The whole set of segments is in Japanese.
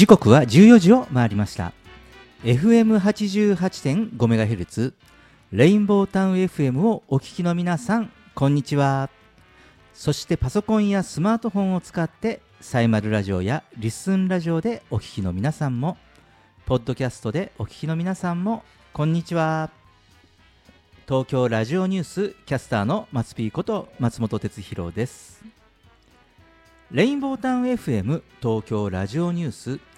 時刻は14時を回りました。FM88.5MHz レインボータウン FM をお聞きの皆さんこんにちは。そしてパソコンやスマートフォンを使ってサイマルラジオやリスンラジオでお聞きの皆さんもポッドキャストでお聞きの皆さんもこんにちは。東京ラジオニュースキャスターの松ピーこと松本哲弘です。レインボータウン FM 東京ラジオニュース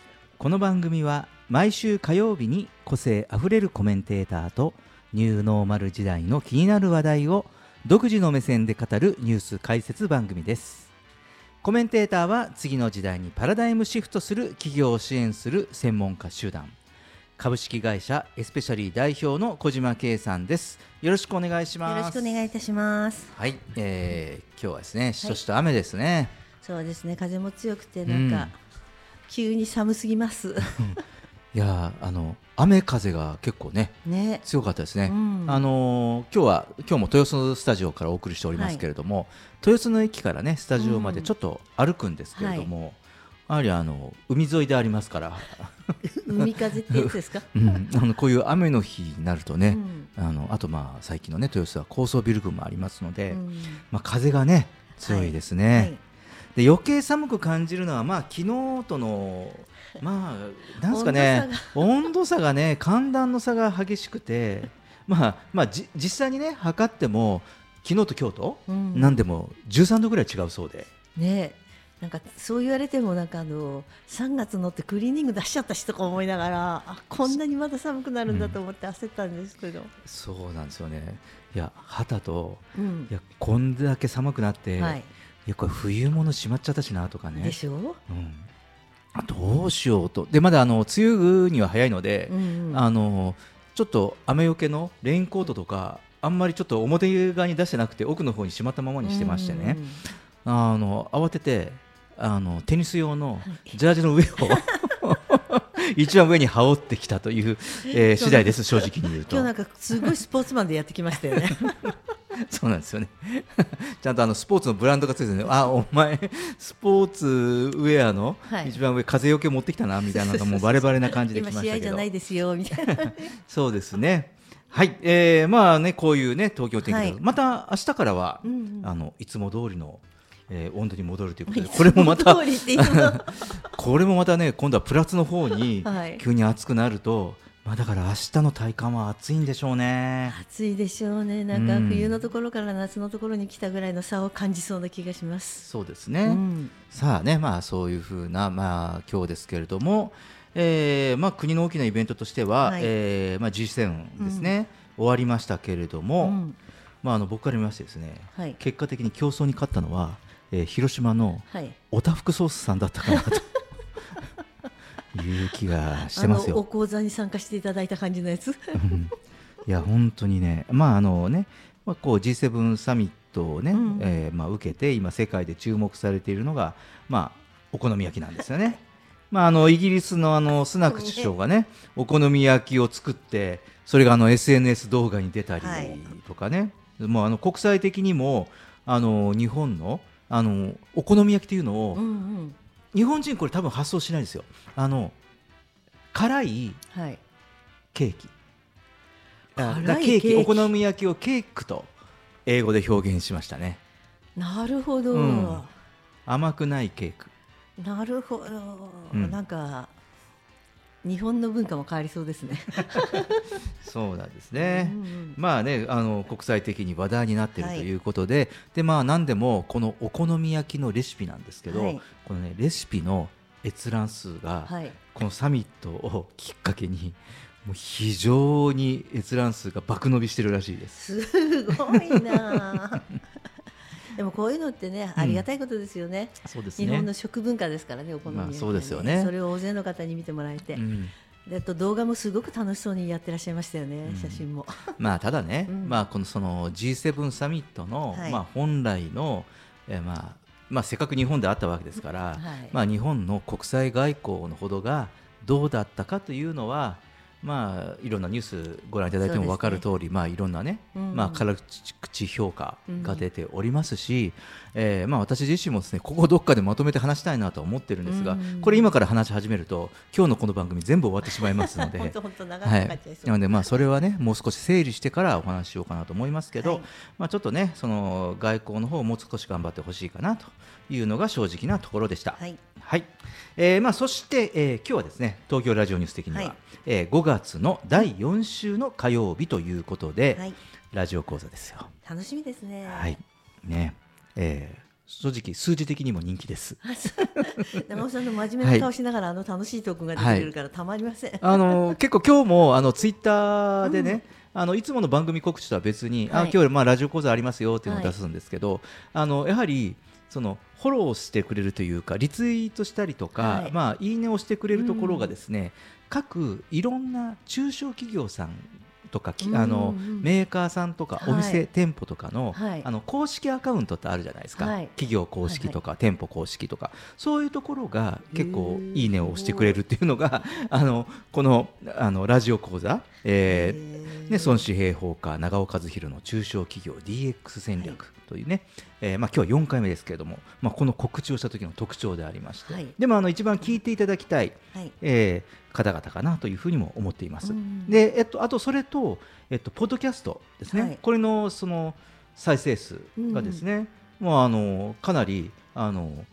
この番組は毎週火曜日に個性あふれるコメンテーターとニューノーマル時代の気になる話題を独自の目線で語るニュース解説番組です。コメンテーターは次の時代にパラダイムシフトする企業を支援する専門家集団。株式会社エスペシャリー代表の小島圭さんです。よろしくお願いします。よろしくお願いいたします。はい、えー、今日はですねしとしと雨ですね、はい、そうですね。風も強くてなんか、うん、急に寒すぎます。いやあの雨風が結構ね、ね、強かったですね、うん、あの今日は今日も豊洲スタジオからお送りしておりますけれども、はい、豊洲の駅からねスタジオまでちょっと歩くんですけれども、うんはい。やはりあの海沿いでありますから。海風ってやつですか、うん、あのこういう雨の日になるとね、うん、あのあとまあ最近のね豊洲は高層ビル群もありますので、うん、まあ、風がね強いですね、はい。はい、で余計寒く感じるのはまあ昨日とのまあなんですかね温度差がね寒暖の差が激しくてまあまあじ実際にね測っても昨日と今日と、うん、何でも13度ぐらい違うそうで。ねなんかそう言われてもなんかあの3月のってクリーニング出しちゃったしとか思いながらあこんなにまだ寒くなるんだと思って焦ったんですけど、うん、そうなんですよね。いや旗と、うん、いやこんだけ寒くなって、はい、いやこれ冬物しまっちゃったしなとかね。でしょ、うん。どうしようと。でまだあの梅雨には早いので、うんうん、あのちょっと雨よけのレインコートとかあんまりちょっと表側に出してなくて奥の方にしまったままにしてましてね、うんうん、あの慌ててあのテニス用のジャージの上を 一番上に羽織ってきたという、えー、次第です、正直に言うと。今日なんかすごいスポーツマンでやってきましたよね。そうなんですよね。ちゃんとあのスポーツのブランドがついてる、ね、あお前スポーツウェアの一番上、風よけ持ってきたなみたいなのがもうバレバレな感じできましたけど。試合じゃないですよみたいな。そうですね。はい、えー、まあねこういうね東京天気、はい、また明日からは、うんうん、あのいつも通りのえー、温度に戻るということでこれもまたこれもまたね今度はプラスの方に急に暑くなると、はい、まあ、だから明日の体感は暑いんでしょうね。暑いでしょうね。なんか冬のところから夏のところに来たぐらいの差を感じそうな気がします、そうですね、うん、さあねまあそういうふうなまあ今日ですけれども、えー、まあ国の大きなイベントとしては、はい、えー、まあ G7 ですね、うん、終わりましたけれども、うん、まああの僕から見ましてですね、はい、結果的に競争に勝ったのはえー、広島のおたふくソースさんだったかなと。いう気がしてますよ。お講座に参加していただいた感じのやつ？いや本当にね、まああのね、まあこう G7 サミットをね、うん、えー、まあ受けて今世界で注目されているのがまあお好み焼きなんですよね。まああのイギリスのあのスナク首相がね、お好み焼きを作ってそれがあの SNS 動画に出たりとかね、はい、もうあの国際的にもあの日本のあのお好み焼きっていうのを、うんうん、日本人これ多分発想しないですよ。あの辛いケーキ、はい、ケーキお好み焼きをケークと英語で表現しましたね。なるほど、うん、甘くないケーク。なるほど、うん、なんか日本の文化も変わりそうですね。そうなんですね。うんうん、まあね、あの国際的に話題になっているということで、はい、でまあ何でもこのお好み焼きのレシピなんですけど、はい、このねレシピの閲覧数が、はい、このサミットをきっかけにもう非常に閲覧数が爆伸びしてるらしいです。すごいな。でもこういうのってね、ありがたいことですよね。そうですね。日本の食文化ですからね、お好み焼き、ね、そうですよね。それを大勢の方に見てもらえて。うんでと動画もすごく楽しそうにやってらっしゃいましたよね、うん、写真も。まあただね、うん、まあこのその G7 サミットの、はい、まあ本来の、えー、まあまあせっかく日本であったわけですから、はい、まあ日本の国際外交のほどがどうだったかというのはまあいろんなニュースご覧いただいても分かる通り、まあいろんなね、うんまあ辛口評価が出ておりますし、えーまあ私自身もですねここをどっかでまとめて話したいなとは思ってるんですが、うんこれ今から話し始めると今日のこの番組全部終わってしまいますので本当本当長はい。なのでまあそれはねもう少し整理してからお話ししようかなと思いますけど、はいまあちょっとねその外交の方をもう少し頑張ってほしいかなというのが正直なところでした。はい。はい、えーまあ、そして、えー今日はですね東京ラジオニュース的には、はいえー5月の第4週の火曜日ということで、はい。ラジオ講座ですよ。楽しみですね。はいねえー正直数字的にも人気です。あそう 長尾さんの真面目な顔しながら、あの楽しいトークが出てくるからたまりません。あの結構今日もあのツイッターでね、あのいつもの番組告知とは別に、はいあ今日まあラジオ講座ありますよっていうのを出すんですけど、あのやはりそのフォローしてくれるというかリツイートしたりとか、はい。まあいいねをしてくれるところがですね、各いろんな中小企業さんとか、あのうんメーカーさんとか、はい。お店店舗とかの,、はい。あの公式アカウントってあるじゃないですか、はい。企業公式とか、店舗公式とか。そういうところが結構いいねを押してくれるっていうのが あのこのあのラジオ講座、えーね、孫子平方家長尾和弘の中小企業 DX 戦略というね、えーまあ、今日は4回目ですけれども、まあ、この告知をした時の特徴でありまして、はい。でもあの一番聞いていただきたい、はい。えー方々かなというふうにも思っています。うん。で、えっと、あとそれと、えっと、ポッドキャストですね、はい。これのその再生数がですね、もうあのかなりあの、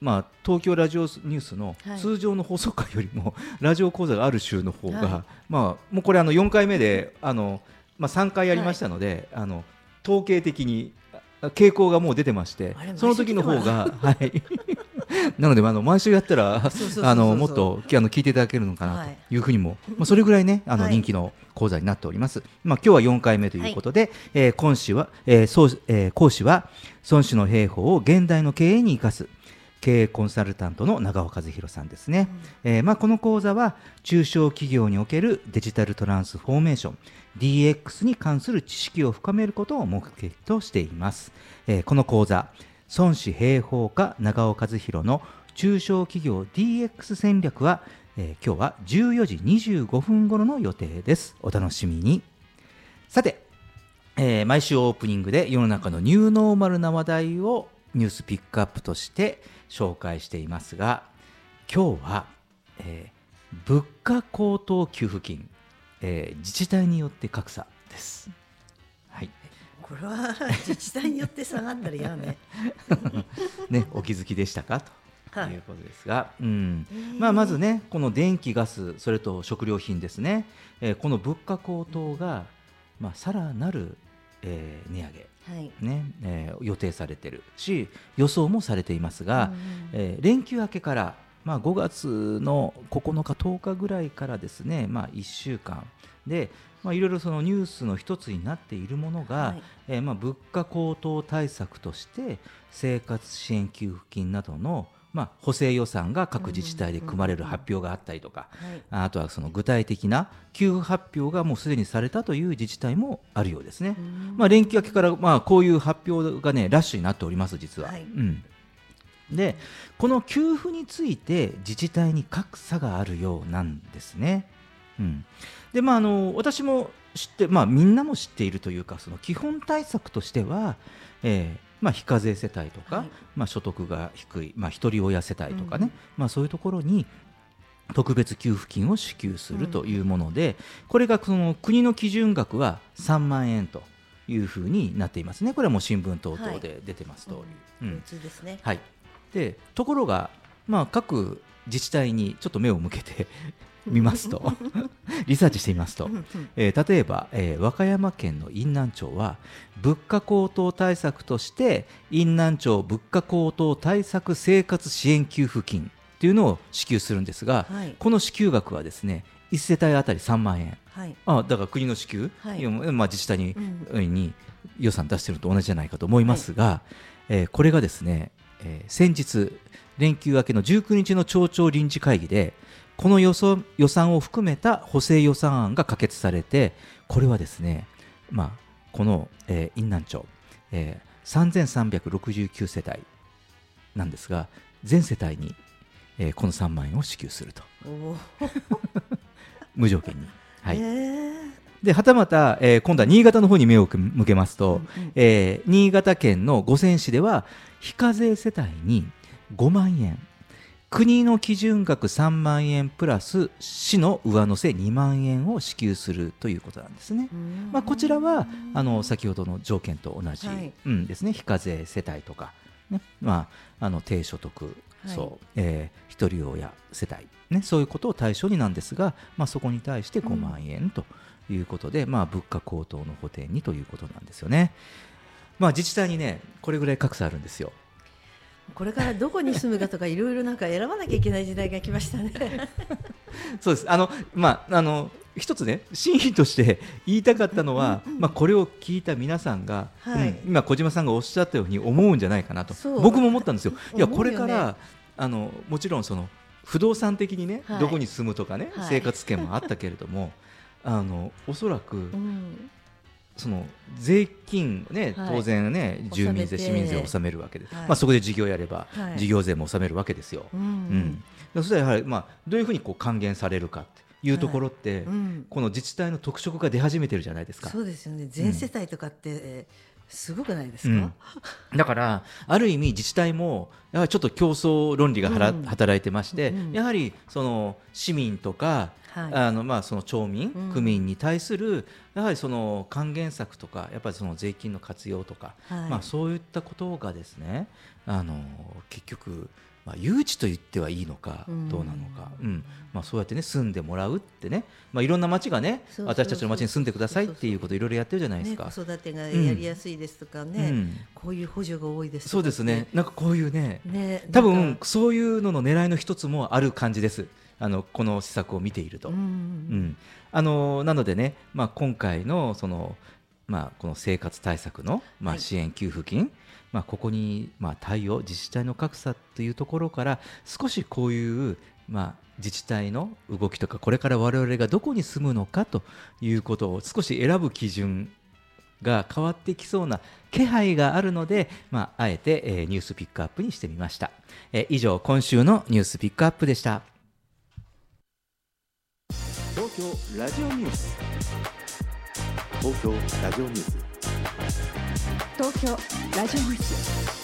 まあ、東京ラジオニュースのはい。通常の放送回よりも、ラジオ講座がある週の方が、はい。まあ、もうこれあの4回目であの、まあ、3回やりましたので、あの統計的にあ傾向がもう出てましてその時の方が、はい、なのであの毎週やったらあのもっとあの聞いていただけるのかなはいというふうにも、まあ、それぐらいねあのはい人気の講座になっております。まあ今日は4回目ということで、えー今週は、えーそうえー講師は孫子の兵法を現代の経営に生かす経営コンサルタントの長尾和弘さんですね。えーまあこの講座は中小企業におけるデジタルトランスフォーメーション DX に関する知識を深めることを目的としています。えーこの講座孫子兵法家長尾和弘の中小企業 DX 戦略は、えー今日は14時25分頃の予定です。お楽しみに。さて、えー毎週オープニングで世の中のニューノーマルな話題をニュースピックアップとして紹介していますが今日は、えー物価高騰給付金、えー自治体によって格差です。はいこれは自治体によって下がったら嫌ね。ね、お気づきでしたか？とはいいうことですが、うん。えー。まあ、まずねこの電気ガスそれと食料品ですね、えーこの物価高騰が、まあ、さらなる、えー値上げ。はい。ねえー予定されてる。し予想もされていますが、うんえー連休明けから、まあ、5月の9日10日ぐらいからですね、まあ、1週間で、まあ、いろいろそのニュースの一つになっているものが、はいえーまあ、物価高騰対策として生活支援給付金などの、まあ、補正予算が各自治体で組まれる発表があったりとか、はい。あとはその具体的な給付発表がもうすでにされたという自治体もあるようですね。うんまあ、連休明けからまあこういう発表がねラッシュになっております、実は。はいうん、で、この給付について自治体に格差があるようなんですね。うん、で、まあ、あの私も知って、まあ、みんなも知っているというか、その基本対策としては、えーまあ、非課税世帯とか、はい。まあ、所得が低い、まあ、一人親世帯とかね、うん。まあ、そういうところに特別給付金を支給するというもので、これがその国の基準額は3万円というふうになっていますね、これはもう新聞等々で出てます通り。うん。普通ですね。はい、でところが、まあ、各自治体にちょっと目を向けてみますと。リサーチしてみますと、えー例えば、えー和歌山県の院南町は物価高騰対策として院南町物価高騰対策生活支援給付金というのを支給するんですが、はい。この支給額はですね1世帯当たり3万円。はい。あだから国の支給、はい。まあ、自治体に,、うん。に予算出してるのと同じじゃないかと思いますが、えーこれがですね、えー先日連休明けの19日の町長臨時会議でこの予算予算を含めた補正予算案が可決されてこれはですね、まあ、この、えー、院南町、えー3369世帯なんですが全世帯に、えーこの3万円を支給すると。無条件に。はい。へえではたまた、えー今度は新潟の方に目を向けますと、うんうん。えー新潟県の五泉市では非課税世帯に5万円国の基準額3万円プラス市の上乗せ2万円を支給するということなんですね。うん。まあ、こちらはあの先ほどの条件と同じ、はい。うんですね、非課税世帯とか、ね。まあ、あの低所得層、えー一人親世帯、ね、そういうことを対象になんですが、まあ、そこに対して5万円ということで、まあ、物価高騰の補填にということなんですよね。まあ、自治体にねこれぐらい格差あるんですよ。これからどこに住むかとかいろいろなんか選ばなきゃいけない時代が来ましたね。そうです。あの、まあ、あの一つね真意として言いたかったのは、まあ、これを聞いた皆さんが、はい。うん今小島さんがおっしゃったように思うんじゃないかなと。僕も思ったんですよ。いやこれからあのもちろんその不動産的にね、はい。どこに住むとかね、はい。生活圏もあったけれどもあのおそらくうんその税金ね、はい。当然ね住民税市民税を納めるわけで、はい。まあ、そこで事業やれば、はい。事業税も納めるわけですよ。ううん。んそしたらやはり、まあ、どういうふうにこう還元されるかっていうところって、うん。この自治体の特色が出始めてるじゃないですか。そうですよね。全世帯とかって、えーすごくないですうん。か、だからある意味自治体もやはりちょっと競争論理がはら、うん。働いてまして、うん。やはりその市民とか、はいあのまあその町民、うん。区民に対するやはりその還元策とかやっぱりその税金の活用とか、はい。まあそういったことがですねあの結局まあ誘致と言ってはいいのかうん。どうなのか、うん。まあそうやってね住んでもらうってね、まあいろんな町がね私たちの町に住んでくださいっていうことをいろいろやってるじゃないですね、か。子育てがやりやすいですとかね、うん。こういう補助が多いですそうですね。なんかこういうね、ね多分そういうのの狙いの一つもある感じです。あのこの施策を見ていると。ううんん。あのなのでね、まあ今回のそのまあこの生活対策のまあはい。支援給付金、まあここにまあ対応自治体の格差というところから少しこういうまあ自治体の動きとかこれから我々がどこに住むのかということを少し選ぶ基準が変わってきそうな気配があるので、まあ、あえて、えーニュースピックアップにしてみました、えー以上今週のニュースピックアップでした東京ラジオニュース。東京ラジオニュース。東京ラジオニュース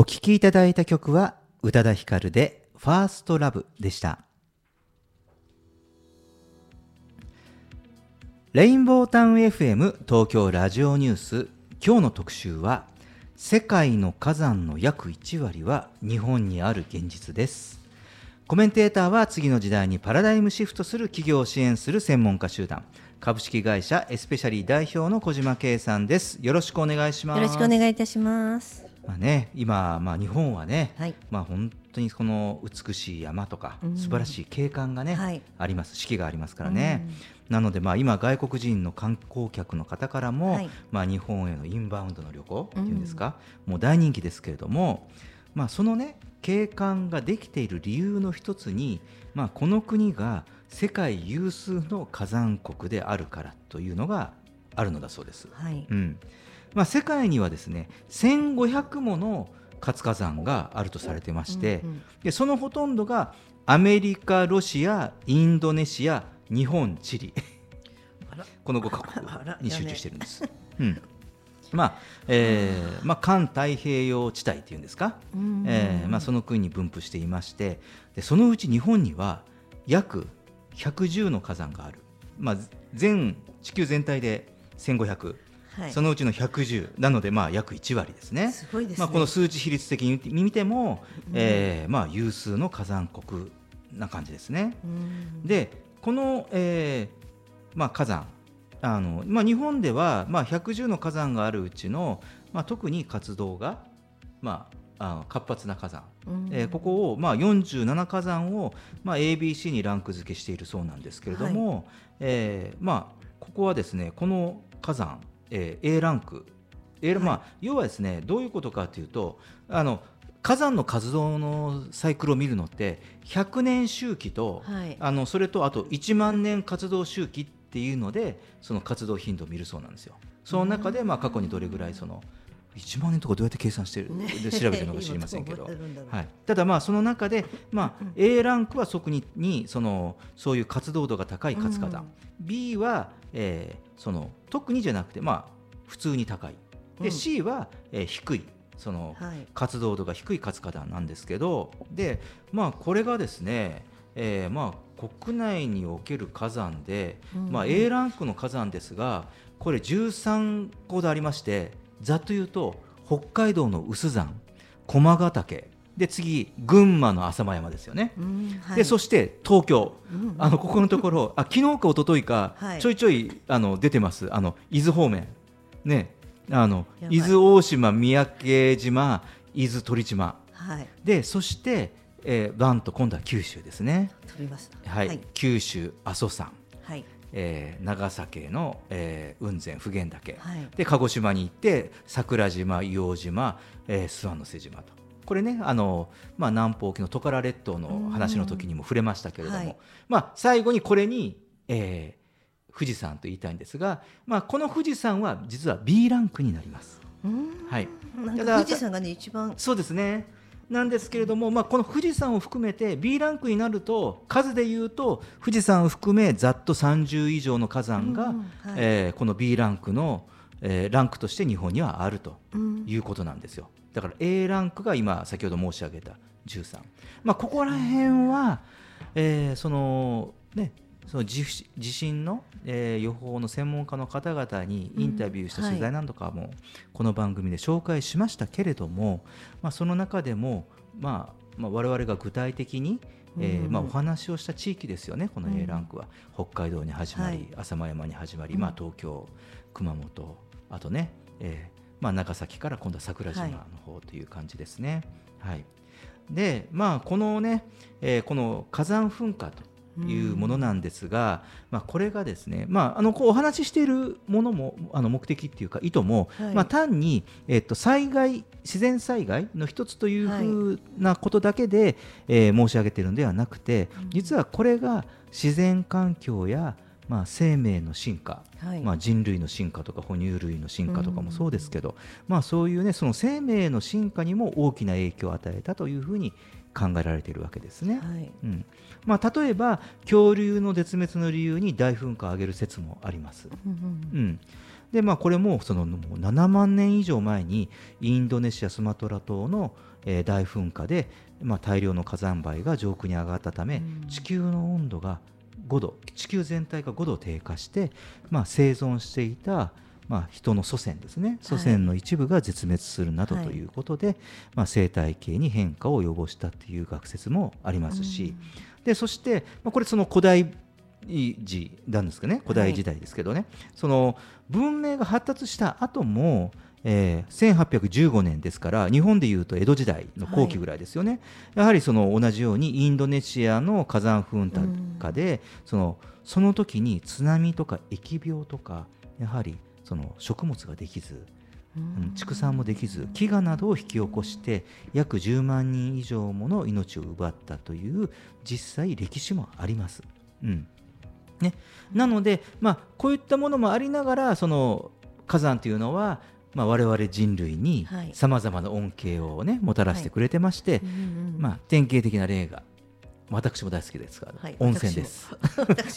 お聴きいただいた曲は宇多田ヒカルでファーストラブでした。レインボータウン FM 東京ラジオニュース。今日の特集は世界の火山の約1割は日本にある現実です。コメンテーターは次の時代にパラダイムシフトする企業を支援する専門家集団。株式会社エスペシャリー代表の小島圭さんです。よろしくお願いします。よろしくお願いいたします。まあね、今、まあ、日本はね、はい。まあ、本当にこの美しい山とか、うん。素晴らしい景観がね、はい。あります。四季がありますからね、なので、まあ、今外国人の観光客の方からも、はい。まあ、日本へのインバウンドの旅行っていうんですか、もう大人気ですけれども、まあ、そのね景観ができている理由の一つに、まあ、この国が世界有数の火山国であるからというのがあるのだそうです。はい。うんまあ、世界にはですね1500もの活火山があるとされてまして、うんうんでそのほとんどがアメリカ、ロシア、インドネシア、日本、チリ。この5カあら国に集中してるんです。うん。まあえーまあ、環太平洋地帯っていうんですか、うんえーまあ、その国に分布していましてでそのうち日本には約110の火山がある、まあ、全地球全体で1500、はい。そのうちの110なのでまあ約1割ですね。すごいですね。まあ、この数値比率的に見ても、えーまあ、有数の火山国な感じですね。うんでこの、えーまあ、火山あの、まあ、日本では、まあ、110の火山があるうちの、まあ、特に活動が、まあ、あ活発な火山、うんえーここを、まあ、47火山を、まあ、ABC にランク付けしているそうなんですけれども、えーまあ、ここはですねこの火山、えー A ランク。A ランまあ、要はですねどういうことかというとあの火山の活動のサイクルを見るのって100年周期と、はい。あのそれとあと1万年活動周期っていうのでその活動頻度を見るそうなんですよ。その中でまあ過去にどれぐらいその1万年とかどうやって計算してる、ね。で調べてるのか知りませんけど。はい、ただまあその中で、まあ、A ランクは特ににそのそういう活動度が高い活火山、B は、えーその特にじゃなくて、まあ、普通に高い。で、うん。C は、えー低い。その、はい。活動度が低い活火山なんですけど。で、まあ、これがですね、えーまあ、国内における火山で、うん。まあ、A ランクの火山ですがこれ13個でありましてざっと言うと北海道の有珠山駒ヶ岳で次群馬の浅間山ですよね。うんはい。でそして東京、うん。あのここのところ あ昨日か一昨日か、はい。ちょいちょいあの出てます。あの伊豆方面。ね。あの伊豆大島三宅島伊豆鳥島。はい。でそして、えー、バンと今度は九州ですね。はい、はい。九州阿蘇山、はい。えー長崎の、えー雲仙普賢岳、はい。で鹿児島に行って桜島硫黄島、えー諏訪の瀬島と。これねあの、まあ、南方沖のトカラ列島の話の時にも触れましたけれども、はい。まあ、最後にこれに、えー富士山と言いたいんですが、まあ、この富士山は実は B ランクになります。うん。はい、富士山がね一番そうですねなんですけれども、まあ、この富士山を含めて B ランクになると数でいうと富士山を含めざっと30以上の火山が、うんはい。えーこの B ランクの、えーランクとして日本にはあるとうん。いうことなんですよ。だから A ランクが今先ほど申し上げた13、まあ、ここら辺は、えーそのねその地地震の、えー予報の専門家の方々にインタビューしたうん取材なんとかもこの番組で紹介しましたけれども、まあ、その中でも、まあまあ、我々が具体的に、えーうん。まあ、お話をした地域ですよねこのうん。A ランクは、北海道に始まり、はい。浅間山に始まり、うん。まあ、東京熊本あとね、えーまあ、長崎から今度は桜島はい。の方という感じですね。はい。でまあこのね、えーこの火山噴火というものなんですが、まあ、これがですね、まあ、あのこうお話ししているものもあの目的っていうか意図も、はい。まあ、単に、えっと災害自然災害の一つというはい。ふうなことだけで、えー申し上げているのではなくて、実はこれが自然環境や、まあ、生命の進化、はい。まあ、人類の進化とか哺乳類の進化とかもそうですけど、まあ、そういうねその生命の進化にも大きな影響を与えたというふうに考えられているわけですね。はい。うん。まあ、例えば恐竜の絶滅の理由に大噴火を挙げる説もあります。うんうんうん。でまあこれもそのもう7万年以上前にインドネシアスマトラ島の、えー大噴火で、まあ、大量の火山灰が上空に上がったため、うん。地球の温度が5度地球全体が5度低下して、まあ、生存していた、まあ、人の祖先ですね。祖先の一部が絶滅するなどとい。うことで、まあ、生態系に変化を及ぼしたという学説もありますし、でそして、まあ、これその古代時なんですかね。古代時代ですけどね、その文明が発達した後も、えー1815年ですから日本でいうと江戸時代の後期ぐらいですよね、やはりその同じようにインドネシアの火山噴火で、そのその時に津波とか疫病とかやはりその食物ができず、うん。畜産もできず飢餓などを引き起こして約10万人以上もの命を奪ったという実際歴史もあります。うん。ね、なので、まあ、こういったものもありながらその火山というのは、まあ、我々人類にはい。さまざまな恩恵を、ね、もたらしてくれてまして、うんうんうん。まあ、典型的な例が私も大好きですから、はい。温泉です。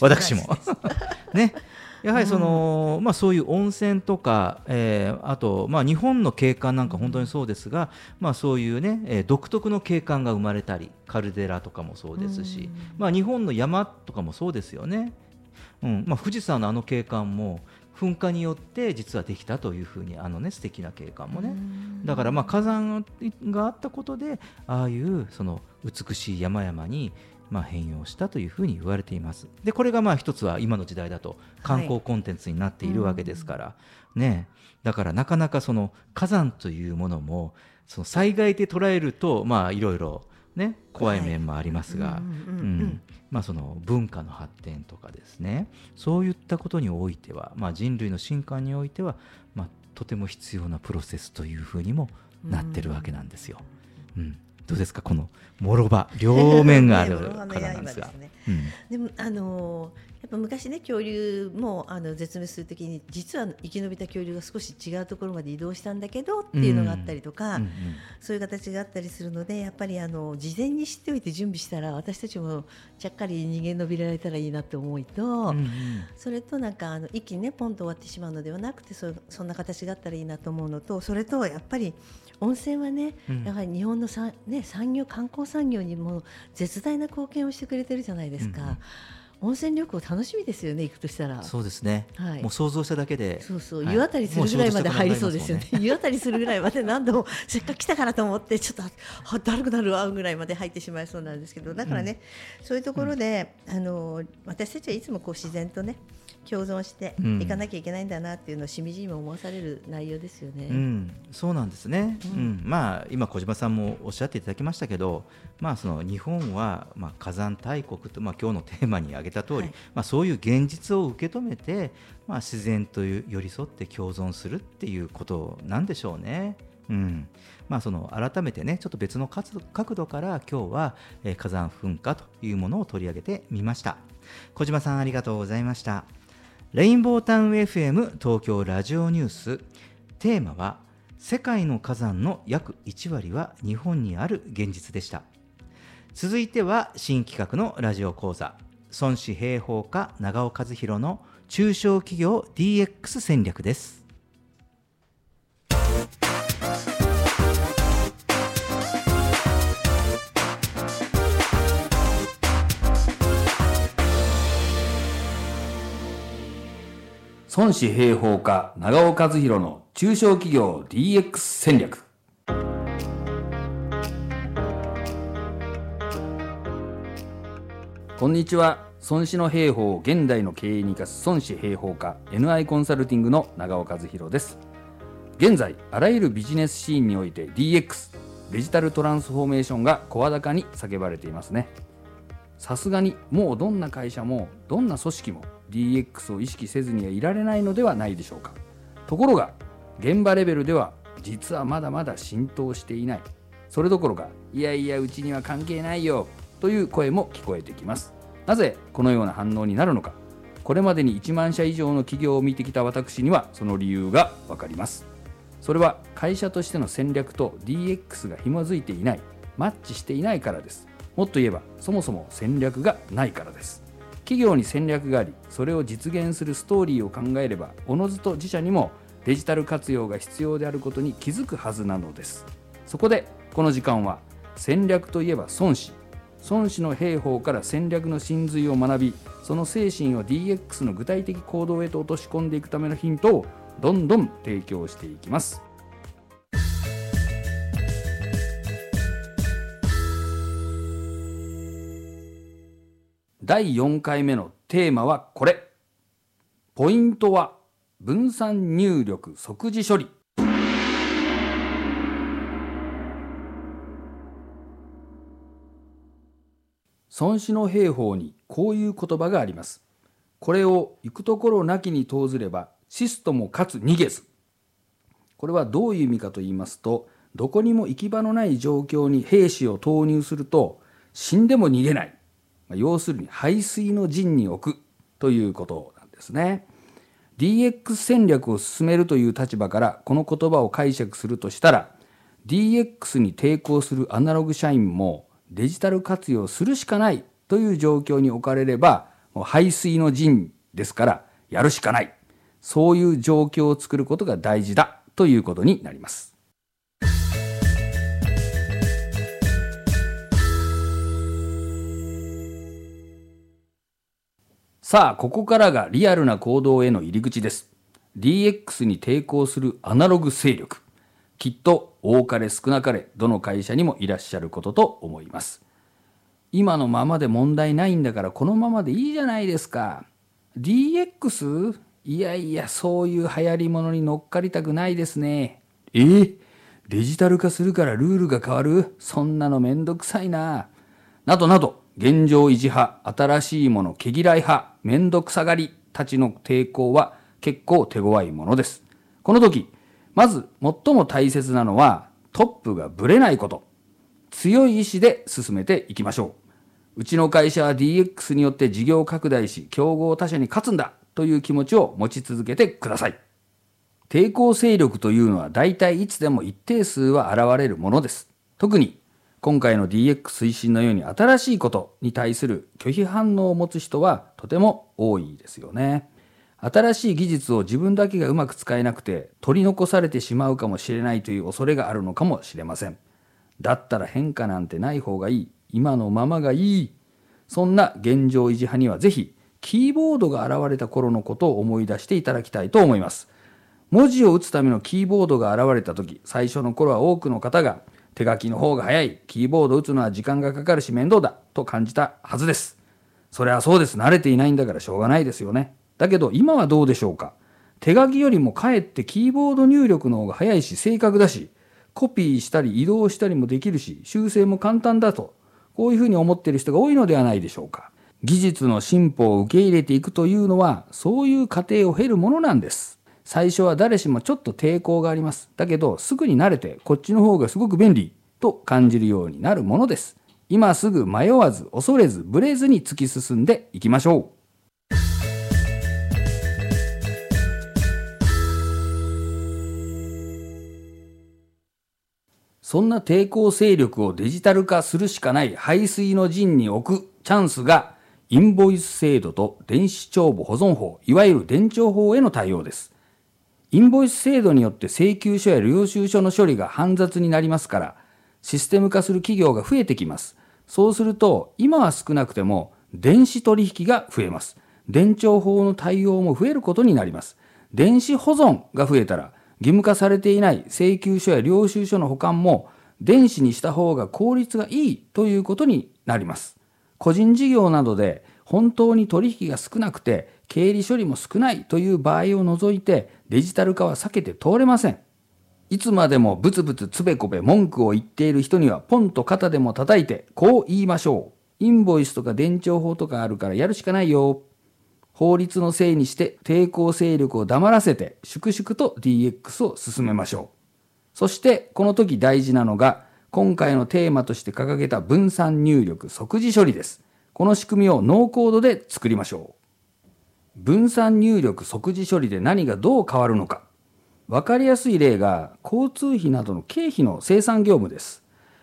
私 私も。ね、やはりその、まあ、そういう温泉とか、えーあと、まあ、日本の景観なんか本当にそうですが、まあ、そういうね、えー独特の景観が生まれたりカルデラとかもそうですし、まあ、日本の山とかもそうですよね、うん。まあ、富士山のあの景観も噴火によって実はできたというふうにあのね素敵な景観もね。だからまあ火山があったことでああいうその美しい山々にまあ変容したというふうに言われています。でこれがまあ一つは今の時代だと観光コンテンツになっているわけですから、ね。だからなかなかその火山というものもその災害で捉えるとまあいろいろね怖い面もありますが、文化の発展とかですね。そういったことにおいては、まあ、人類の進化においては、まあ、とても必要なプロセスというふうにもなってるわけなんですよ。うん、どうですか？このもろば両面があるね諸刃のからなんですが。刃ですね。うん。でもあのーやっぱ昔ね恐竜もあの絶滅するときに実は生き延びた恐竜が少し違うところまで移動したんだけどっていうのがあったりとか、うんうんそういう形があったりするのでやっぱりあの事前に知っておいて準備したら私たちもちゃっかり人間伸びられたらいいなって思いと、うんうんそれとなんかあの一気にねポンと終わってしまうのではなくてそそんな形があったらいいなと思うのとそれとやっぱり温泉はね、うん。やはり日本のさ、ね、産業観光産業にも絶大な貢献をしてくれてるじゃないですか、うんうん。温泉旅行楽しみですよね行くとしたら。そうですね、はい。もう想像しただけで。そうそう、はい。湯あたりするぐらいまで入りそうですよね。もう仕事したくなりますもん。湯あたりするぐらいまで何度もせっかく来たからと思ってちょっとあだるくなるわぐらいまで入ってしまいそうなんですけど、だからね、そういうところで、あの私たちはいつもこう自然とね共存してうん。いかなきゃいけないんだなっていうのをしみじみ思わされる内容ですよね。うん、そうなんですね、ううん。んまあ、今、小島さんもおっしゃっていただきましたけど、まあ、その日本は、まあ、火山大国と、まあ今日のテーマに挙げた通り、はい。まあ、そういう現実を受け止めて、まあ、自然と寄り添って共存するっていうことなんでしょうね。うん。まあ、その改めてねちょっと別の角度角度から今日は、えー火山噴火というものを取り上げてみました。小島さんありがとうございましたレインボータウン FM 東京ラジオニュース。テーマは世界の火山の約1割は日本にある現実でした。続いては新企画のラジオ講座。孫子平方家長尾和弘の中小企業 DX 戦略です。孫子平方家長尾和弘の中小企業 DX 戦略。こんにちは。孫子の兵法を現代の経営に生かす孫子兵法家 NI コンサルティングの長尾和弘です。現在あらゆるビジネスシーンにおいて DX デジタルトランスフォーメーションが声高に叫ばれていますね。さすがにもうどんな会社もどんな組織も DX を意識せずにはいられないのではないでしょうか。ところが現場レベルでは実はまだまだ浸透していない。それどころかいやいやうちには関係ないよという声も聞こえてきます。なぜこのような反応になるのか。これまでに1万社以上の企業を見てきた私にはその理由がわかります。それは会社としての戦略と DX が紐づいていないマッチしていないからです。もっと言えばそもそも戦略がないからです。企業に戦略がありそれを実現するストーリーを考えればおのずと自社にもデジタル活用が必要であることに気づくはずなのです。そこでこの時間は戦略といえば孫子孫子の兵法から戦略の真髄を学びその精神を DX の具体的行動へと落とし込んでいくためのヒントをどんどん提供していきます。第4回目のテーマはこれ。ポイントは分散入力即時処理。孫子の兵法にこういう言葉があります。これを行くところなきに投ずればシスともかつ逃げず。これはどういう意味かと言いますとどこにも行き場のない状況に兵士を投入すると死んでも逃げない。要するに排水の陣に置くということなんですね。DX 戦略を進めるという立場からこの言葉を解釈するとしたら DX に抵抗するアナログ社員もデジタル活用するしかないという状況に置かれればもう排水の陣ですからやるしかない。そういう状況を作ることが大事だということになります。さあここからがリアルな行動への入り口です。DX に抵抗するアナログ勢力。きっと多かれ少なかれどの会社にもいらっしゃることと思います。今のままで問題ないんだからこのままでいいじゃないですか。DX? いやいやそういう流行り物に乗っかりたくないですね。え？ーデジタル化するからルールが変わる？そんなのめんどくさいな。などなど現状維持派新しいもの毛嫌い派。めんどくさがりたちの抵抗は結構手強いものです。この時まず最も大切なのはトップがぶれないこと。強い意志で進めていきましょう。うちの会社は DX によって事業拡大し競合他社に勝つんだという気持ちを持ち続けてください。抵抗勢力というのは大体いつでも一定数は現れるものです。特に今回の DX 推進のように新しいことに対する拒否反応を持つ人はとても多いですよね。新しい技術を自分だけがうまく使えなくて取り残されてしまうかもしれないという恐れがあるのかもしれません。だったら変化なんてない方がいい。今のままがいい。そんな現状維持派にはぜひキーボードが現れた頃のことを思い出していただきたいと思います。文字を打つためのキーボードが現れた時最初の頃は多くの方が手書きの方が早い。キーボード打つのは時間がかかるし面倒だと感じたはずです。それはそうです。慣れていないんだからしょうがないですよね。だけど今はどうでしょうか。手書きよりもかえってキーボード入力の方が早いし正確だしコピーしたり移動したりもできるし修正も簡単だとこういうふうに思っている人が多いのではないでしょうか。技術の進歩を受け入れていくというのはそういう過程を経るものなんです。最初は誰しもちょっと抵抗があります。だけどすぐに慣れてこっちの方がすごく便利と感じるようになるものです。今すぐ迷わず恐れずブレずに突き進んでいきましょう。そんな抵抗勢力をデジタル化するしかない排水の陣に置くチャンスがインボイス制度と電子帳簿保存法いわゆる伝帳法への対応です。インボイス制度によって請求書や領収書の処理が煩雑になりますからシステム化する企業が増えてきます。そうすると今は少なくても電子取引が増えます。伝帳法の対応も増えることになります。電子保存が増えたら義務化されていない請求書や領収書の保管も電子にした方が効率がいいということになります。個人事業などで本当に取引が少なくて経理処理も少ないという場合を除いてデジタル化は避けて通れません。いつまでもブツブツつべこべ文句を言っている人にはポンと肩でも叩いてこう言いましょう。インボイスとか伝帳法とかあるからやるしかないよ。法律のせいにして抵抗勢力を黙らせて粛々と DX を進めましょう。そしてこの時大事なのが今回のテーマとして掲げた分散入力即時処理です。この仕組みをノーコードで作りましょう。分散入力即時処理で何がどう変わるのか。分かりやすい例が交通費などの経費の生産業務です。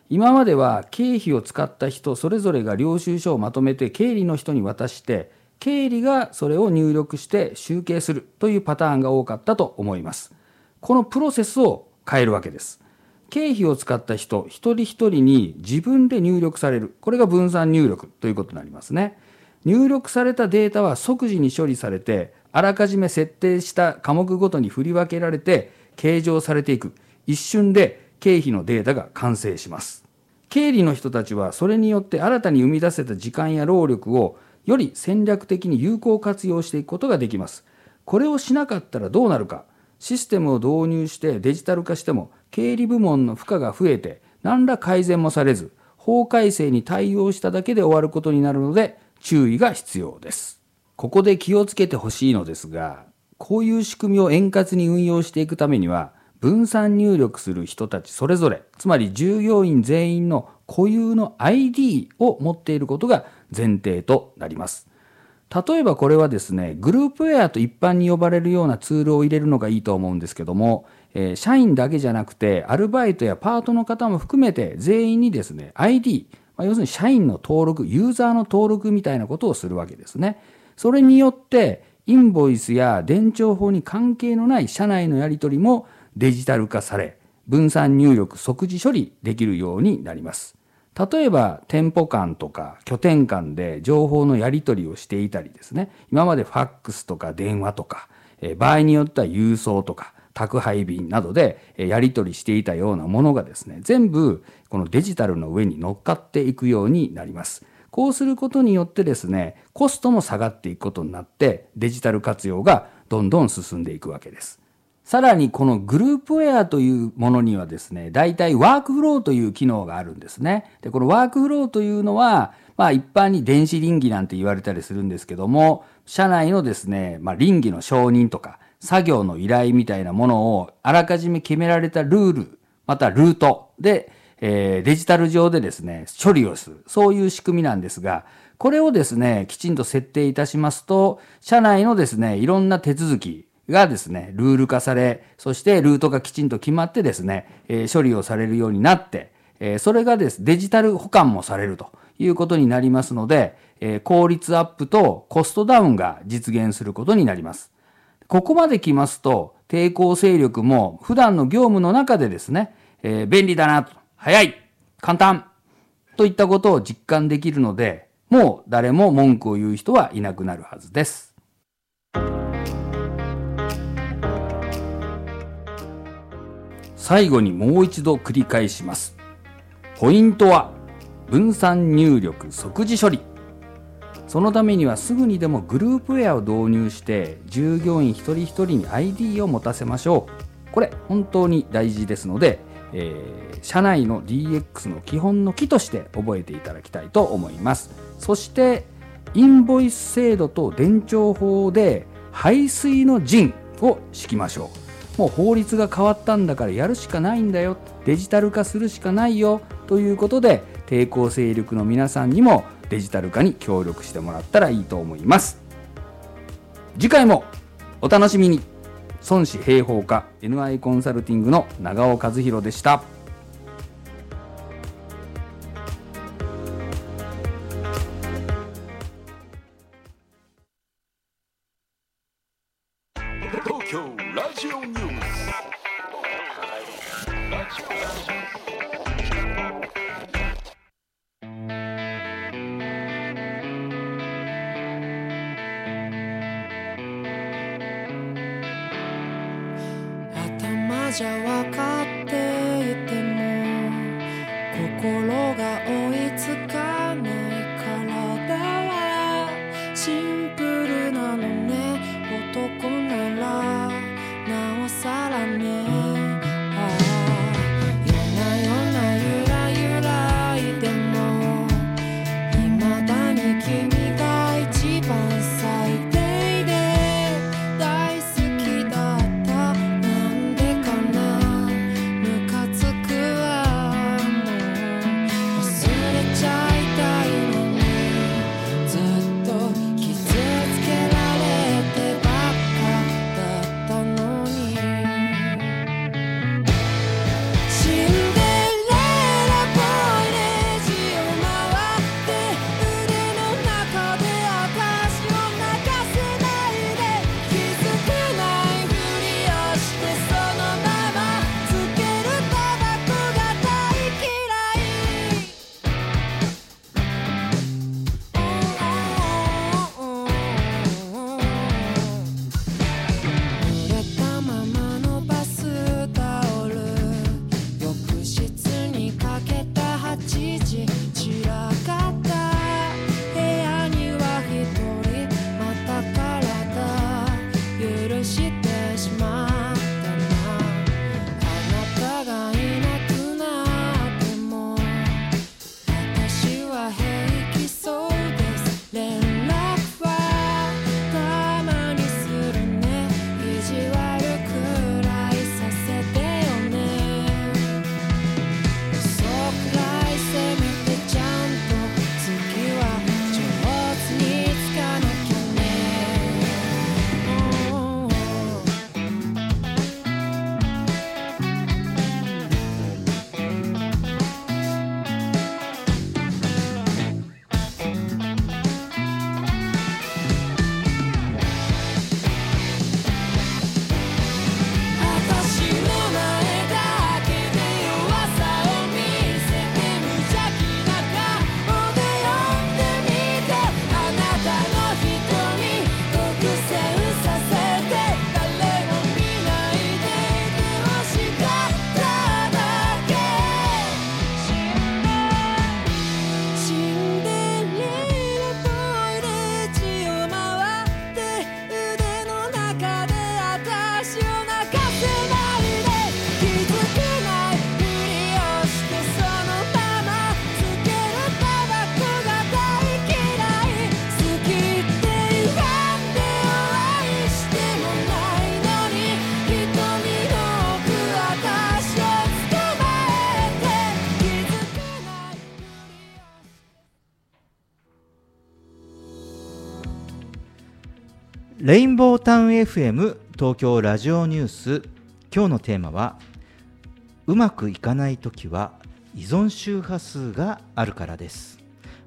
今までは経費を使った人それぞれが領収書をまとめて経理の人に渡して経理がそれを入力して集計するというパターンが多かったと思います。このプロセスを変えるわけです。経費を使った人一人一人に自分で入力される。これが分散入力ということになりますね。入力されたデータは即時に処理されてあらかじめ設定した科目ごとに振り分けられて計上されていく。一瞬で経費のデータが完成します。経理の人たちはそれによって新たに生み出せた時間や労力をより戦略的に有効活用していくことができます。これをしなかったらどうなるか。システムを導入してデジタル化しても経理部門の負荷が増えて何ら改善もされず法改正に対応しただけで終わることになるので注意が必要です。ここで気をつけてほしいのですがこういう仕組みを円滑に運用していくためには分散入力する人たちそれぞれつまり従業員全員の固有の ID を持っていることが前提となります。例えばこれはですねグループウェアと一般に呼ばれるようなツールを入れるのがいいと思うんですけども、えー社員だけじゃなくてアルバイトやパートの方も含めて全員にですね ID まあ要するに社員の登録ユーザーの登録みたいなことをするわけですね。それによってインボイスや伝承法に関係のない社内のやり取りもデジタル化され分散入力即時処理できるようになります。例えば店舗間とか拠点間で情報のやり取りをしていたりですね。今までファックスとか電話とか場合によっては郵送とか宅配便などでやり取りしていたようなものがですね全部このデジタルの上に乗っかっていくようになりますこうすることによってですねコストも下がっていくことになってデジタル活用がどんどん進んでいくわけですさらにこのグループウェアというものにはですね、大体ワークフローという機能があるんですね。で、このワークフローというのは、まあ一般に電子倫理なんて言われたりするんですけども、社内のですね、まあ倫理の承認とか、作業の依頼みたいなものをあらかじめ決められたルール、またルートで、えーデジタル上でですね、処理をする。そういう仕組みなんですが、これをですね、きちんと設定いたしますと、社内のですね、いろんな手続き、がですね、ルール化され、そしてルートがきちんと決まってですね、えー処理をされるようになって、えーそれがですデジタル保管もされるということになりますので、えー効率アップとコストダウンが実現することになります。ここまで来ますと、抵抗勢力も普段の業務の中でですね、えー便利だな、早い、簡単といったことを実感できるので、もう誰も文句を言う人はいなくなるはずです。最後にもう一度繰り返します。ポイントは分散入力即時処理。そのためにはすぐにでもグループウェアを導入して従業員一人一人に ID を持たせましょう。これ本当に大事ですので、えー社内の DX の基本の木として覚えていただきたいと思います。そしてインボイス制度と伝承法で排水の陣を敷きましょう。もう法律が変わったんだからやるしかないんだよデジタル化するしかないよということで抵抗勢力の皆さんにもデジタル化に協力してもらったらいいと思います。次回もお楽しみに。孫子平方家 NI コンサルティングの長尾和弘でした。東京ラジオニュース。タウン FM 東京ラジオニュース。今日のテーマはうまくいかないときは依存周波数があるからです。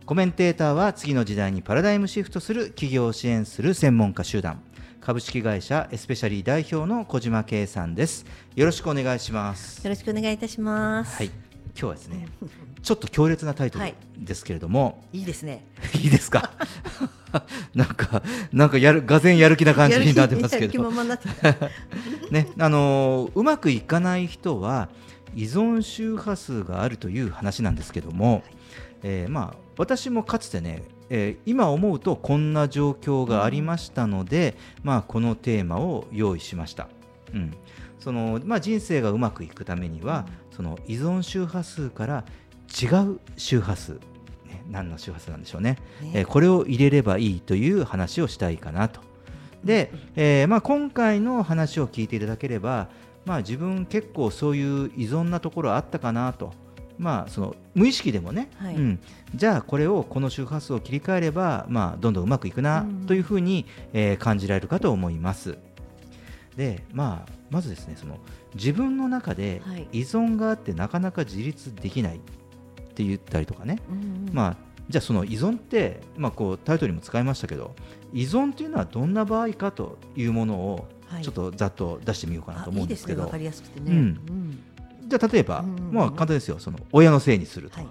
コメンテーターは次の時代にパラダイムシフトする企業を支援する専門家集団。株式会社エスペシャリー代表の小島圭さんです。よろしくお願いします。よろしくお願いいたします。はい今日はですねちょっと強烈なタイトルはい。ですけれども、いいですね。い、いですか？なんかなんかやるがぜんやる気な感じになってますけど。ねあのーうまくいかない人は依存周波数があるという話なんですけども、えーまあ私もかつてね、えー今思うとこんな状況がありましたので、まあこのテーマを用意しました。うん。そのまあ、人生がうまくいくためには、その依存周波数から違う周波数、ね、何の周波数なんでしょうね。ね。えーこれを入れればいいという話をしたいかなと。で、えーまあ、今回の話を聞いていただければ、まあ、自分結構そういう依存なところあったかなと、まあ、その無意識でもね、はい。うん、じゃあこれをこの周波数を切り替えれば、まあ、どんどんうまくいくなうん。というふうに、えー感じられるかと思います。で、まあ、まずですねその自分の中ではい。依存があってなかなか自立できないって言ったりとかね、うんうんまあ、じゃあその依存って、まあ、こうタイトルにも使いましたけど依存というのはどんな場合かというものをはい。ちょっとざっと出してみようかなと思。うんですけど、わかりやすくてね。うん。うん。じゃあ例えば、うんうんうん。まあ、簡単ですよ。その親のせいにするとか、はい。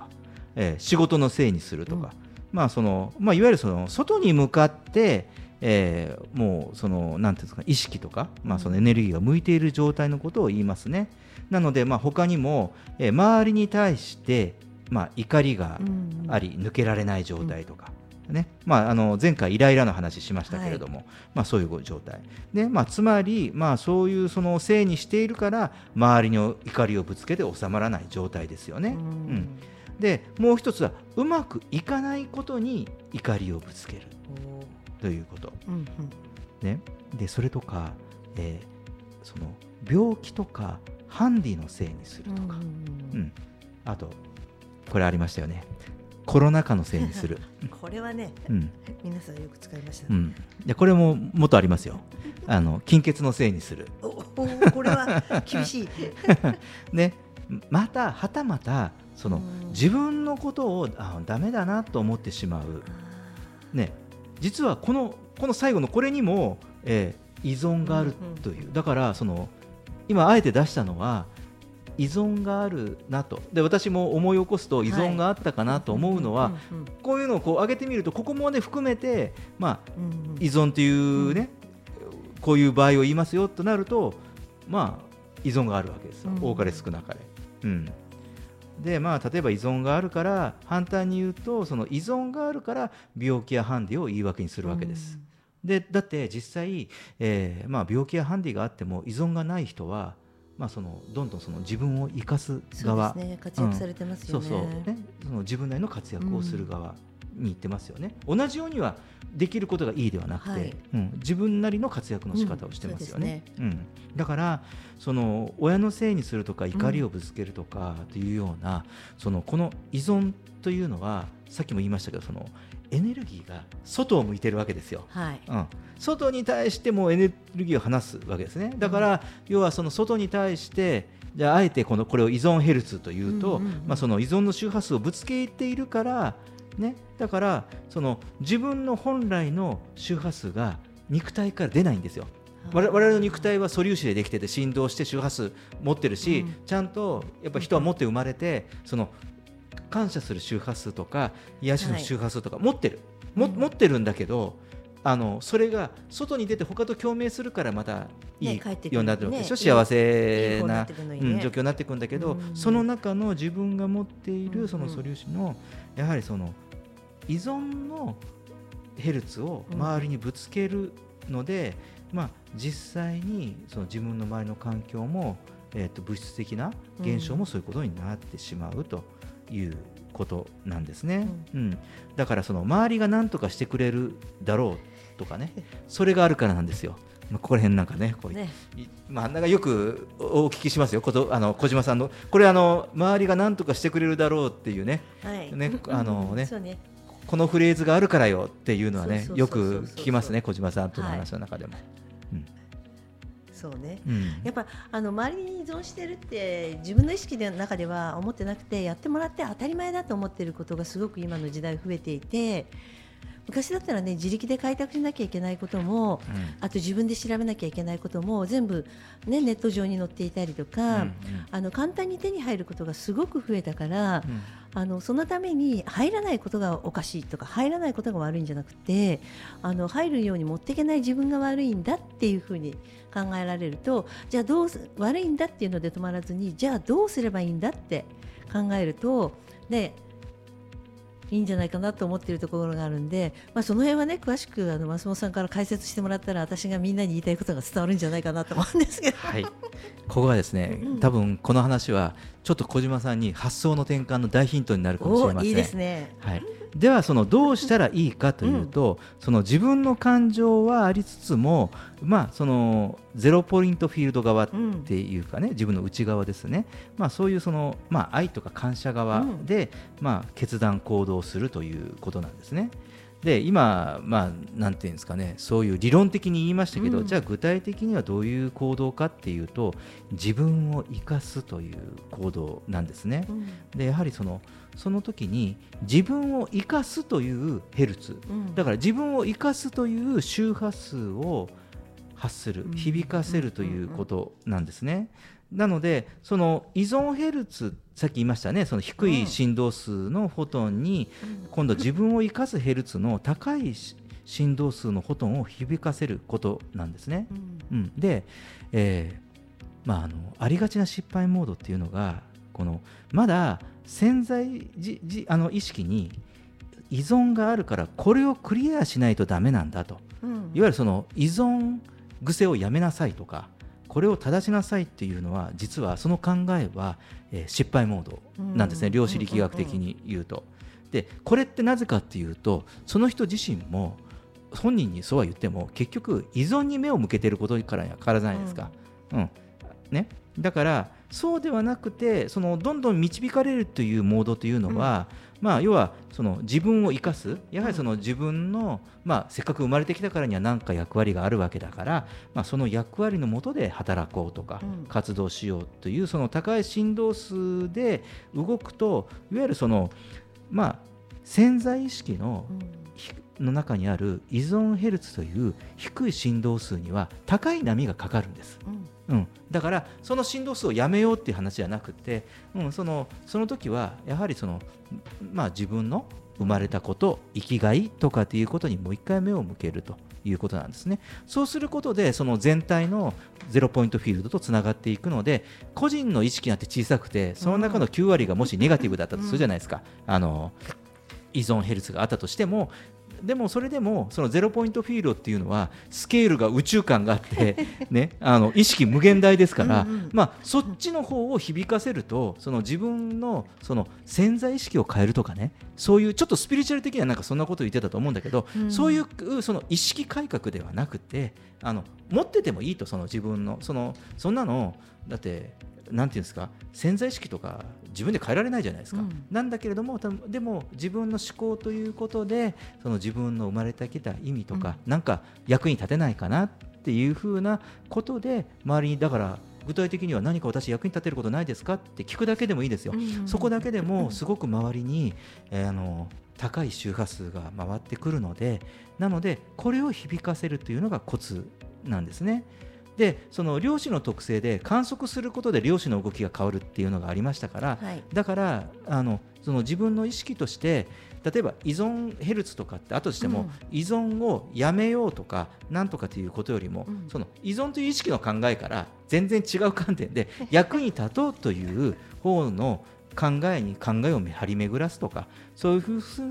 えー仕事のせいにするとか、うん。まあそのまあ、いわゆるその外に向かって、えーもうそのなんていうんですか意識とか、まあ、そのエネルギーが向いている状態のことを言いますね。なので、まあ、他にも、えー周りに対して、まあ、怒りがあり抜けられない状態とか、ね。まあ、あの前回イライラの話しましたけれども、まあ、そういう状態。で、まあ、つまり、まあ、そういうそのせいにしているから周りに怒りをぶつけて収まらない状態ですよね。ううん。んでもう一つはうまくいかないことに怒りをぶつけるということ。うんうん。ね、でそれとか、えーその病気とかハンディのせいにするとか、うんうんあとこれありましたよね。コロナ禍のせいにする。これはね、うん。皆さんよく使いました。ね。うん、でこれももっとありますよ。あの金欠のせいにする、これは厳しい。ね、またはたまたそのうん。自分のことをあダメだなと思ってしまう、ね、実はこのこの最後のこれにも、えー依存があるという、だからその今あえて出したのは依存があるなと。で私も思い起こすと依存があったかなと思うのは、うんうんこういうのをこう上げてみるとここもね含めて、まあ、うんうん。依存というね、こういう場合を言いますよとなるとまあ依存があるわけですよ、うん。多かれ少なかれ。うんでまあ、例えば依存があるから反対に言うとその依存があるから病気やハンディを言い訳にするわけです。でだって実際、えーまあ、病気やハンディがあっても依存がない人は、まあ、そのどんどんその自分を生かすそう側ですね。活躍されてますよね。そうそう、ね、その自分なりの活躍をする側に行ってますよね、同じようにはできることがいいではなくて、はい。うん、自分なりの活躍の仕方をしてますよね,、うんうん。だからその親のせいにするとか怒りをぶつけるとかというような、そのこの依存というのはさっきも言いましたけどそのエネルギーが外を向いてるわけですよ。はい。うん、外に対してもエネルギーを離すわけですね。だから、要はその外に対してじゃああえてこのこれを依存ヘルツというと、まあ、その依存の周波数をぶつけているから、ね、だからその自分の本来の周波数が肉体から出ないんですよ。我々の肉体は素粒子でできてて振動して周波数持ってるし、うん。ちゃんとやっぱ人は持って生まれてその感謝する周波数とか癒しの周波数とか持ってる、もうん。持ってるんだけどあのそれが外に出て他と共鳴するからまたいいようになってるわけでしょ、ね幸せな状況になっていくんだけど、うん。その中の自分が持っているその素粒子のやはりその依存のヘルツを周りにぶつけるので、まあ、実際にその自分の周りの環境も、えー、と物質的な現象もそういうことになってしまうということなんですね。うんだからその周りが何とかしてくれるだろうとかねそれがあるからなんですよ。まあ、ここら辺なんかねこうね。いまあ、なんかよくお聞きしますよ、ことあの小島さんの、これあの、周りが何とかしてくれるだろうっていうね、はい。ねあのね。このフレーズがあるからよっていうのはねよく聞きますね小島さんとの話の中でも。そうね。うん。やっぱあの周りに依存してるって自分の意識の中では思ってなくてやってもらって当たり前だと思っていることがすごく今の時代増えていて昔だったらね自力で開拓しなきゃいけないこともあと自分で調べなきゃいけないことも全部、ね、ネット上に載っていたりとか、うんうん。あの簡単に手に入ることがすごく増えたから、うん。あのそのために入らないことがおかしいとか入らないことが悪いんじゃなくてあの入るように持っていけない自分が悪いんだっていうふうに考えられるとじゃあどうす悪いんだっていうので止まらずにじゃあどうすればいいんだって考えるとねいいんじゃないかなと思っているところがあるんで、まあ、その辺はね詳しくあの松本さんから解説してもらったら私がみんなに言いたいことが伝わるんじゃないかなと思うんですけど。はい、ここがですね、うん多分この話はちょっと小島さんに発想の転換の大ヒントになるかもしれません。おいいですね。はい、ではそのどうしたらいいかというと、その自分の感情はありつつも、まあ、そのゼロポイントフィールド側っていうかね、自分の内側ですね、まあ、そういうその、まあ、愛とか感謝側で、まあ、決断行動するということなんですね。で今、まあ、なんていうんですかねそういう理論的に言いましたけど、うん。じゃあ具体的にはどういう行動かっていうと自分を生かすという行動なんですね。うん。でやはりそのその時に自分を生かすというヘルツ。うん。だから自分を生かすという周波数を発するうん。響かせるということなんですね。なのでその依存ヘルツさっき言いましたねその低い振動数のフォトンに今度自分を生かすヘルツの高いし振動数のフォトンを響かせることなんですね。うん。うん、で、えーまあ、あのありがちな失敗モードっていうのがこのまだ潜在じじあの意識に依存があるからこれをクリアしないとダメなんだと。うん。いわゆるその依存癖をやめなさいとかこれを正しなさいっていうのは実はその考えは、えー失敗モードなんですね、うん。量子力学的に言うと。でこれってなぜかっていうとその人自身も本人にそうは言っても結局依存に目を向けてることからには変わらないですか。うん。ね、だからそうではなくてそのどんどん導かれるというモードというのは、まあ、要はその自分を生かすやはりその自分の、まあ、せっかく生まれてきたからには何か役割があるわけだから、まあ、その役割のもとで働こうとかうん。活動しようというその高い振動数で動くといわゆるその、まあ、潜在意識のの中にある依存ヘルツという低い振動数には高い波がかかるんです。うんうん、だからその振動数をやめようっていう話じゃなくて、うん、そのその時はやはりその、まあ、自分の生まれたこと生きがいとかっていうことにもう一回目を向けるということなんですね。そうすることでその全体のゼロポイントフィールドとつながっていくので個人の意識なんて小さくてその中の9割がもしネガティブだったとするじゃないですか、あの依存ヘルツがあったとしてもでもそれでもそのゼロポイントフィールドっていうのはスケールが宇宙感があって、ね、あの意識無限大ですからうんうん。まあ、そっちの方を響かせるとその自分のその潜在意識を変えるとかねそういうちょっとスピリチュアル的にはなんかそんなことを言ってたと思うんだけど、うん。そういうその意識改革ではなくてあの持っててもいいとその自分のそのそんなのだってなんていうんですか潜在意識とか自分で変えられないじゃないですか、うん。なんだけれどもたでも自分の思考ということでその自分の生まれてきた意味とか、なんか役に立てないかなっていうふうなことで周りにだから具体的には何か私役に立てることないですかって聞くだけでもいいですよ、うん。そこだけでも すごく周りに、えーあの高い周波数が回ってくるのでなのでこれを響かせるというのがコツなんですね。でその量子の特性で観測することで量子の動きが変わるっていうのがありましたから、はい。だからあのその自分の意識として例えば依存ヘルツとかってあとしても、うん。依存をやめようとかなんとかということよりも、うん。その依存という意識の考えから全然違う観点で 役に立とうという方の考えに考えを張り巡らすとかそういうふうす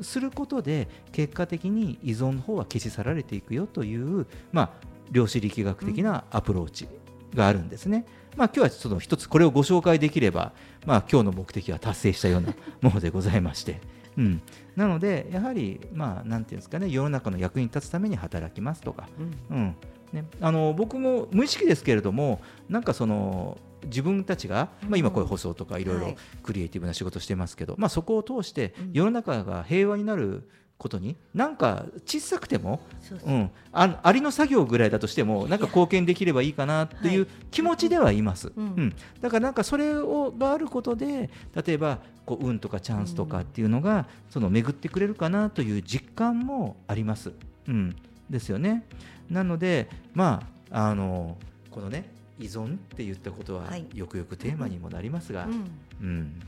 することで結果的に依存の方は消し去られていくよという、まあ、量子力学的なアプローチがあるんですね。まあ、今日はその一つこれをご紹介できれば、まあ、今日の目的は達成したような ものでございまして、うん、なのでやはり、まあ、なんていうんですかね世の中の役に立つために働きますとか、うん。うん。ね、あの僕も無意識ですけれどもなんかその自分たちが、まあ、今こういう放送とかいろいろはい。クリエイティブな仕事してますけど、まあ、そこを通してうん。世の中が平和になることに？なんか小さくても、そうん、あありの作業ぐらいだとしてもなんか貢献できればいいかなっていうはい。気持ちではいます、うん。うん。だからなんかそれをがあることで例えばこう運とかチャンスとかっていうのが、その巡ってくれるかなという実感もあります、うん、ですよね。なのでまああのこのね依存って言ったことははい。よくよくテーマにもなりますが、うん。うん、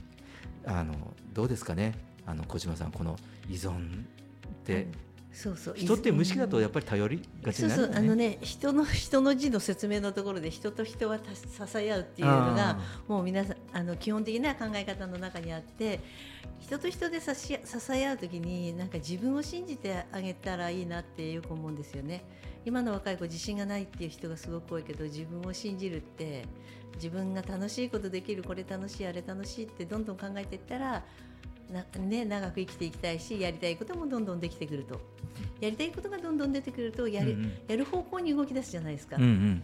あのどうですかね？あの小島さんこの依存そうそう。人って無意識だとやっぱり頼りがちそうそう。あのね人の人の字の説明のところで人と人はた支え合うっていうのがあもう皆さんあの基本的な考え方の中にあって人と人で支え支え合う時になんか自分を信じてあげたらいいなってよく思うんですよね。今の若い子自信がないっていう人がすごく多いけど自分を信じるって自分が楽しいことできるこれ楽しいあれ楽しいってどんどん考えていったらな、ね、長く生きていきたいしやりたいこともどんどんできてくると。やりたいことがどんどん出てくるとやる,、うんうん。やる方向に動き出すじゃないですか、うんうん。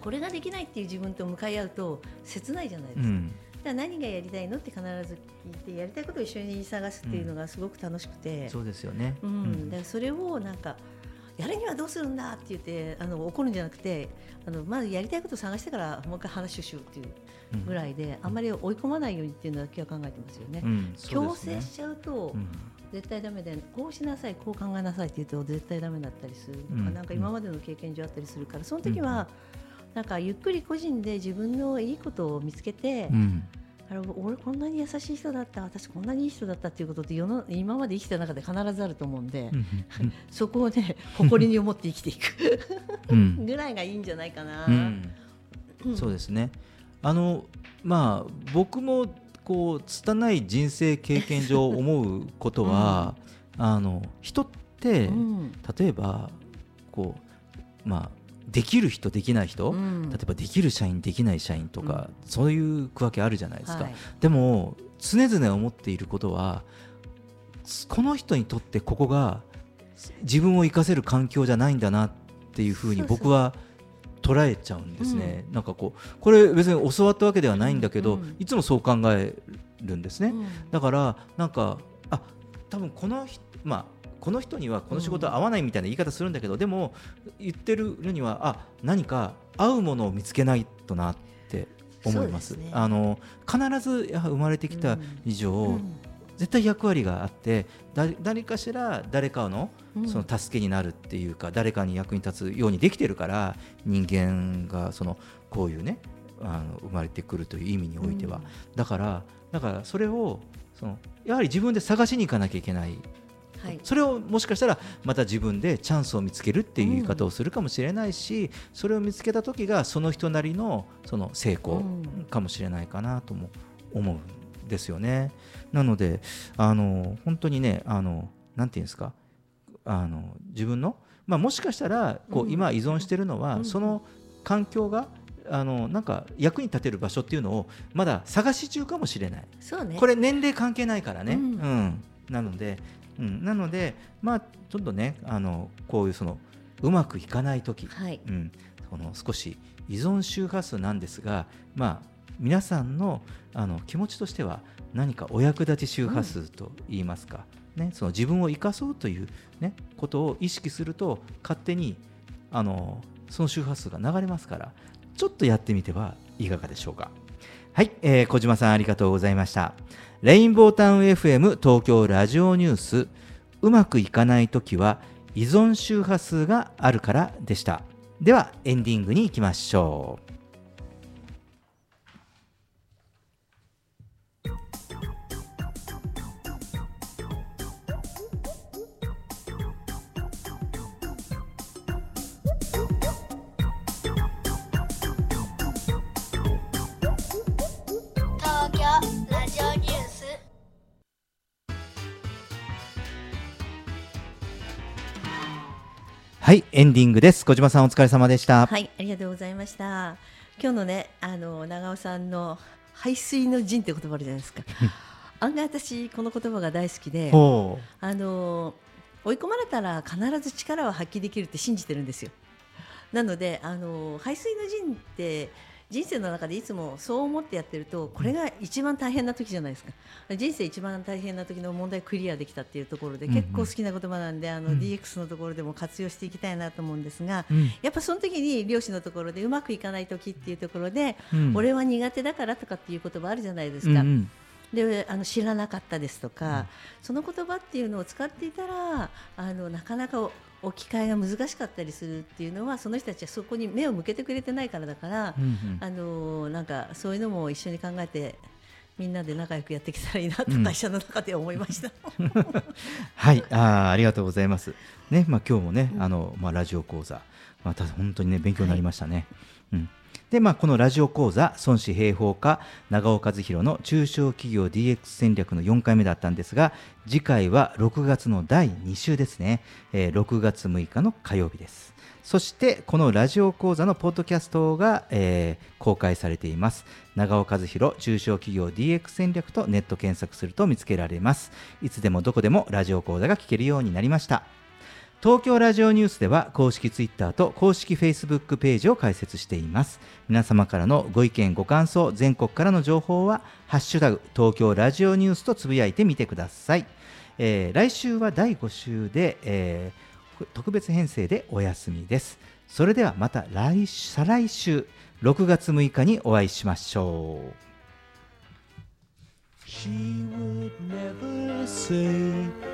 これができないっていう自分と向かい合うと切ないじゃないですか。うん。だから何がやりたいのって必ず聞いてやりたいことを一緒に探すっていうのがすごく楽しくて、そうですよね。うん。うん。だからそれをなんかやるにはどうするんだって言ってあの怒るんじゃなくてあのまずやりたいことを探してからもう一回話をしようっていうぐらいで、あんまり追い込まないようにっていうのだけは考えてますよね。強制しちゃうと、うん。絶対ダメでこうしなさいこう考えなさいって言うと絶対ダメだったりする。のか、うん。なんか今までの経験上あったりするからその時は、なんかゆっくり個人で自分のいいことを見つけて、うん。あれ俺こんなに優しい人だった私こんなにいい人だったっていうことって世の今まで生きた中で必ずあると思うんで、うん。そこをね誇りに思って生きていくうん。ぐらいがいいんじゃないかな。うん。うん。そうですね。あのまあ僕もこう拙い人生経験上思うことは、あの人って、うん。例えばこうまあできる人できない人、うん。例えばできる社員できない社員とか、そういう区分けあるじゃないですか、はい。でも常々思っていることはこの人にとってここが自分を生かせる環境じゃないんだなっていうふうにそうそう。僕は捉えちゃうんですね、なんかこうこれ別に教わったわけではないんだけど、うんうん。いつもそう考えるんですね、うん。だからなんかあ多分この人まあこの人にはこの仕事は合わないみたいな言い方するんだけど、でも言ってるにはあ何か合うものを見つけないとなって思います。すね。あの必ずや生まれてきた以上、うん絶対役割があってだ誰かしら誰かのうん。その助けになるっていうか、誰かに役に立つようにできてるから人間がそのこういうねあの生まれてくるという意味においては、だからだからそれをそのやはり自分で探しに行かなきゃいけない。はい。それをもしかしたらまた自分でチャンスを見つけるっていう言い方をするかもしれないし、それを見つけた時がその人なりのその成功うん。かもしれないかなとも思うんですよね。なのであの本当にねあのなんていうんですかあの自分の、まあ、もしかしたらこううん。今依存してるのは、うん。その環境があのなんか役に立てる場所っていうのをまだ探し中かもしれない。そうね。これ年齢関係ないからね、ううんん。なので、うん、なのでまあちょっとねあのこういうそのうまくいかない時、はい。うん、その少し依存周波数なんですがまあ皆さんのあの気持ちとしては何かお役立ち周波数と言いますか、ね、その自分を生かそうという、ね、ことを意識すると勝手にあのその周波数が流れますからちょっとやってみてはいかがでしょうか。はい、えー小島さんありがとうございました。レインボータウン FM 東京ラジオニュースうまくいかないときは依存周波数があるからでした。ではエンディングに行きましょう。はい、エンディングです。小島さんお疲れ様でした。はい、ありがとうございました。今日のね、あの長尾さんの排水の陣って言葉あるじゃないですか。案外私この言葉が大好きで、ほあの追い込まれたら必ず力を発揮できるって信じてるんですよ。なので、あの排水の陣って人生の中でいつもそう思ってやってるとこれが一番大変な時じゃないですか。人生一番大変な時の問題クリアできたっていうところで結構好きな言葉なんであの DX のところでも活用していきたいなと思うんですがうん。やっぱその時に漁師のところでうまくいかない時っていうところでうん。俺は苦手だからとかっていう言葉あるじゃないですか。であの知らなかったですとか、その言葉っていうのを使っていたらあのなかなかお置き換えが難しかったりするっていうのはその人たちはそこに目を向けてくれてないからだから、うんうんあのなんかそういうのも一緒に考えてみんなで仲良くやってきたらいいなとうん会社の中で思いました。はい、あーありがとうございます。ね、まあ今日もね、あのまあラジオ講座、また本当にね勉強になりましたね。うん。で、まあこのラジオ講座孫子平方家長尾和弘の中小企業 DX 戦略の4回目だったんですが、次回は6月の第2週ですね。えー6月6日の火曜日です。そしてこのラジオ講座のポッドキャストが、えー公開されています長尾和弘中小企業 DX 戦略とネット検索すると見つけられますいつでもどこでもラジオ講座が聞けるようになりました東京ラジオニュースでは公式ツイッターと公式フェイスブックページを開設しています。皆様からのご意見ご感想全国からの情報はハッシュタグ東京ラジオニュースとつぶやいてみてください、えー来週は第5週で、えー特別編成でお休みです。それではまた来再来週6月6日にお会いしましょう。She would never say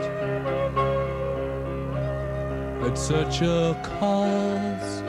at such a cost.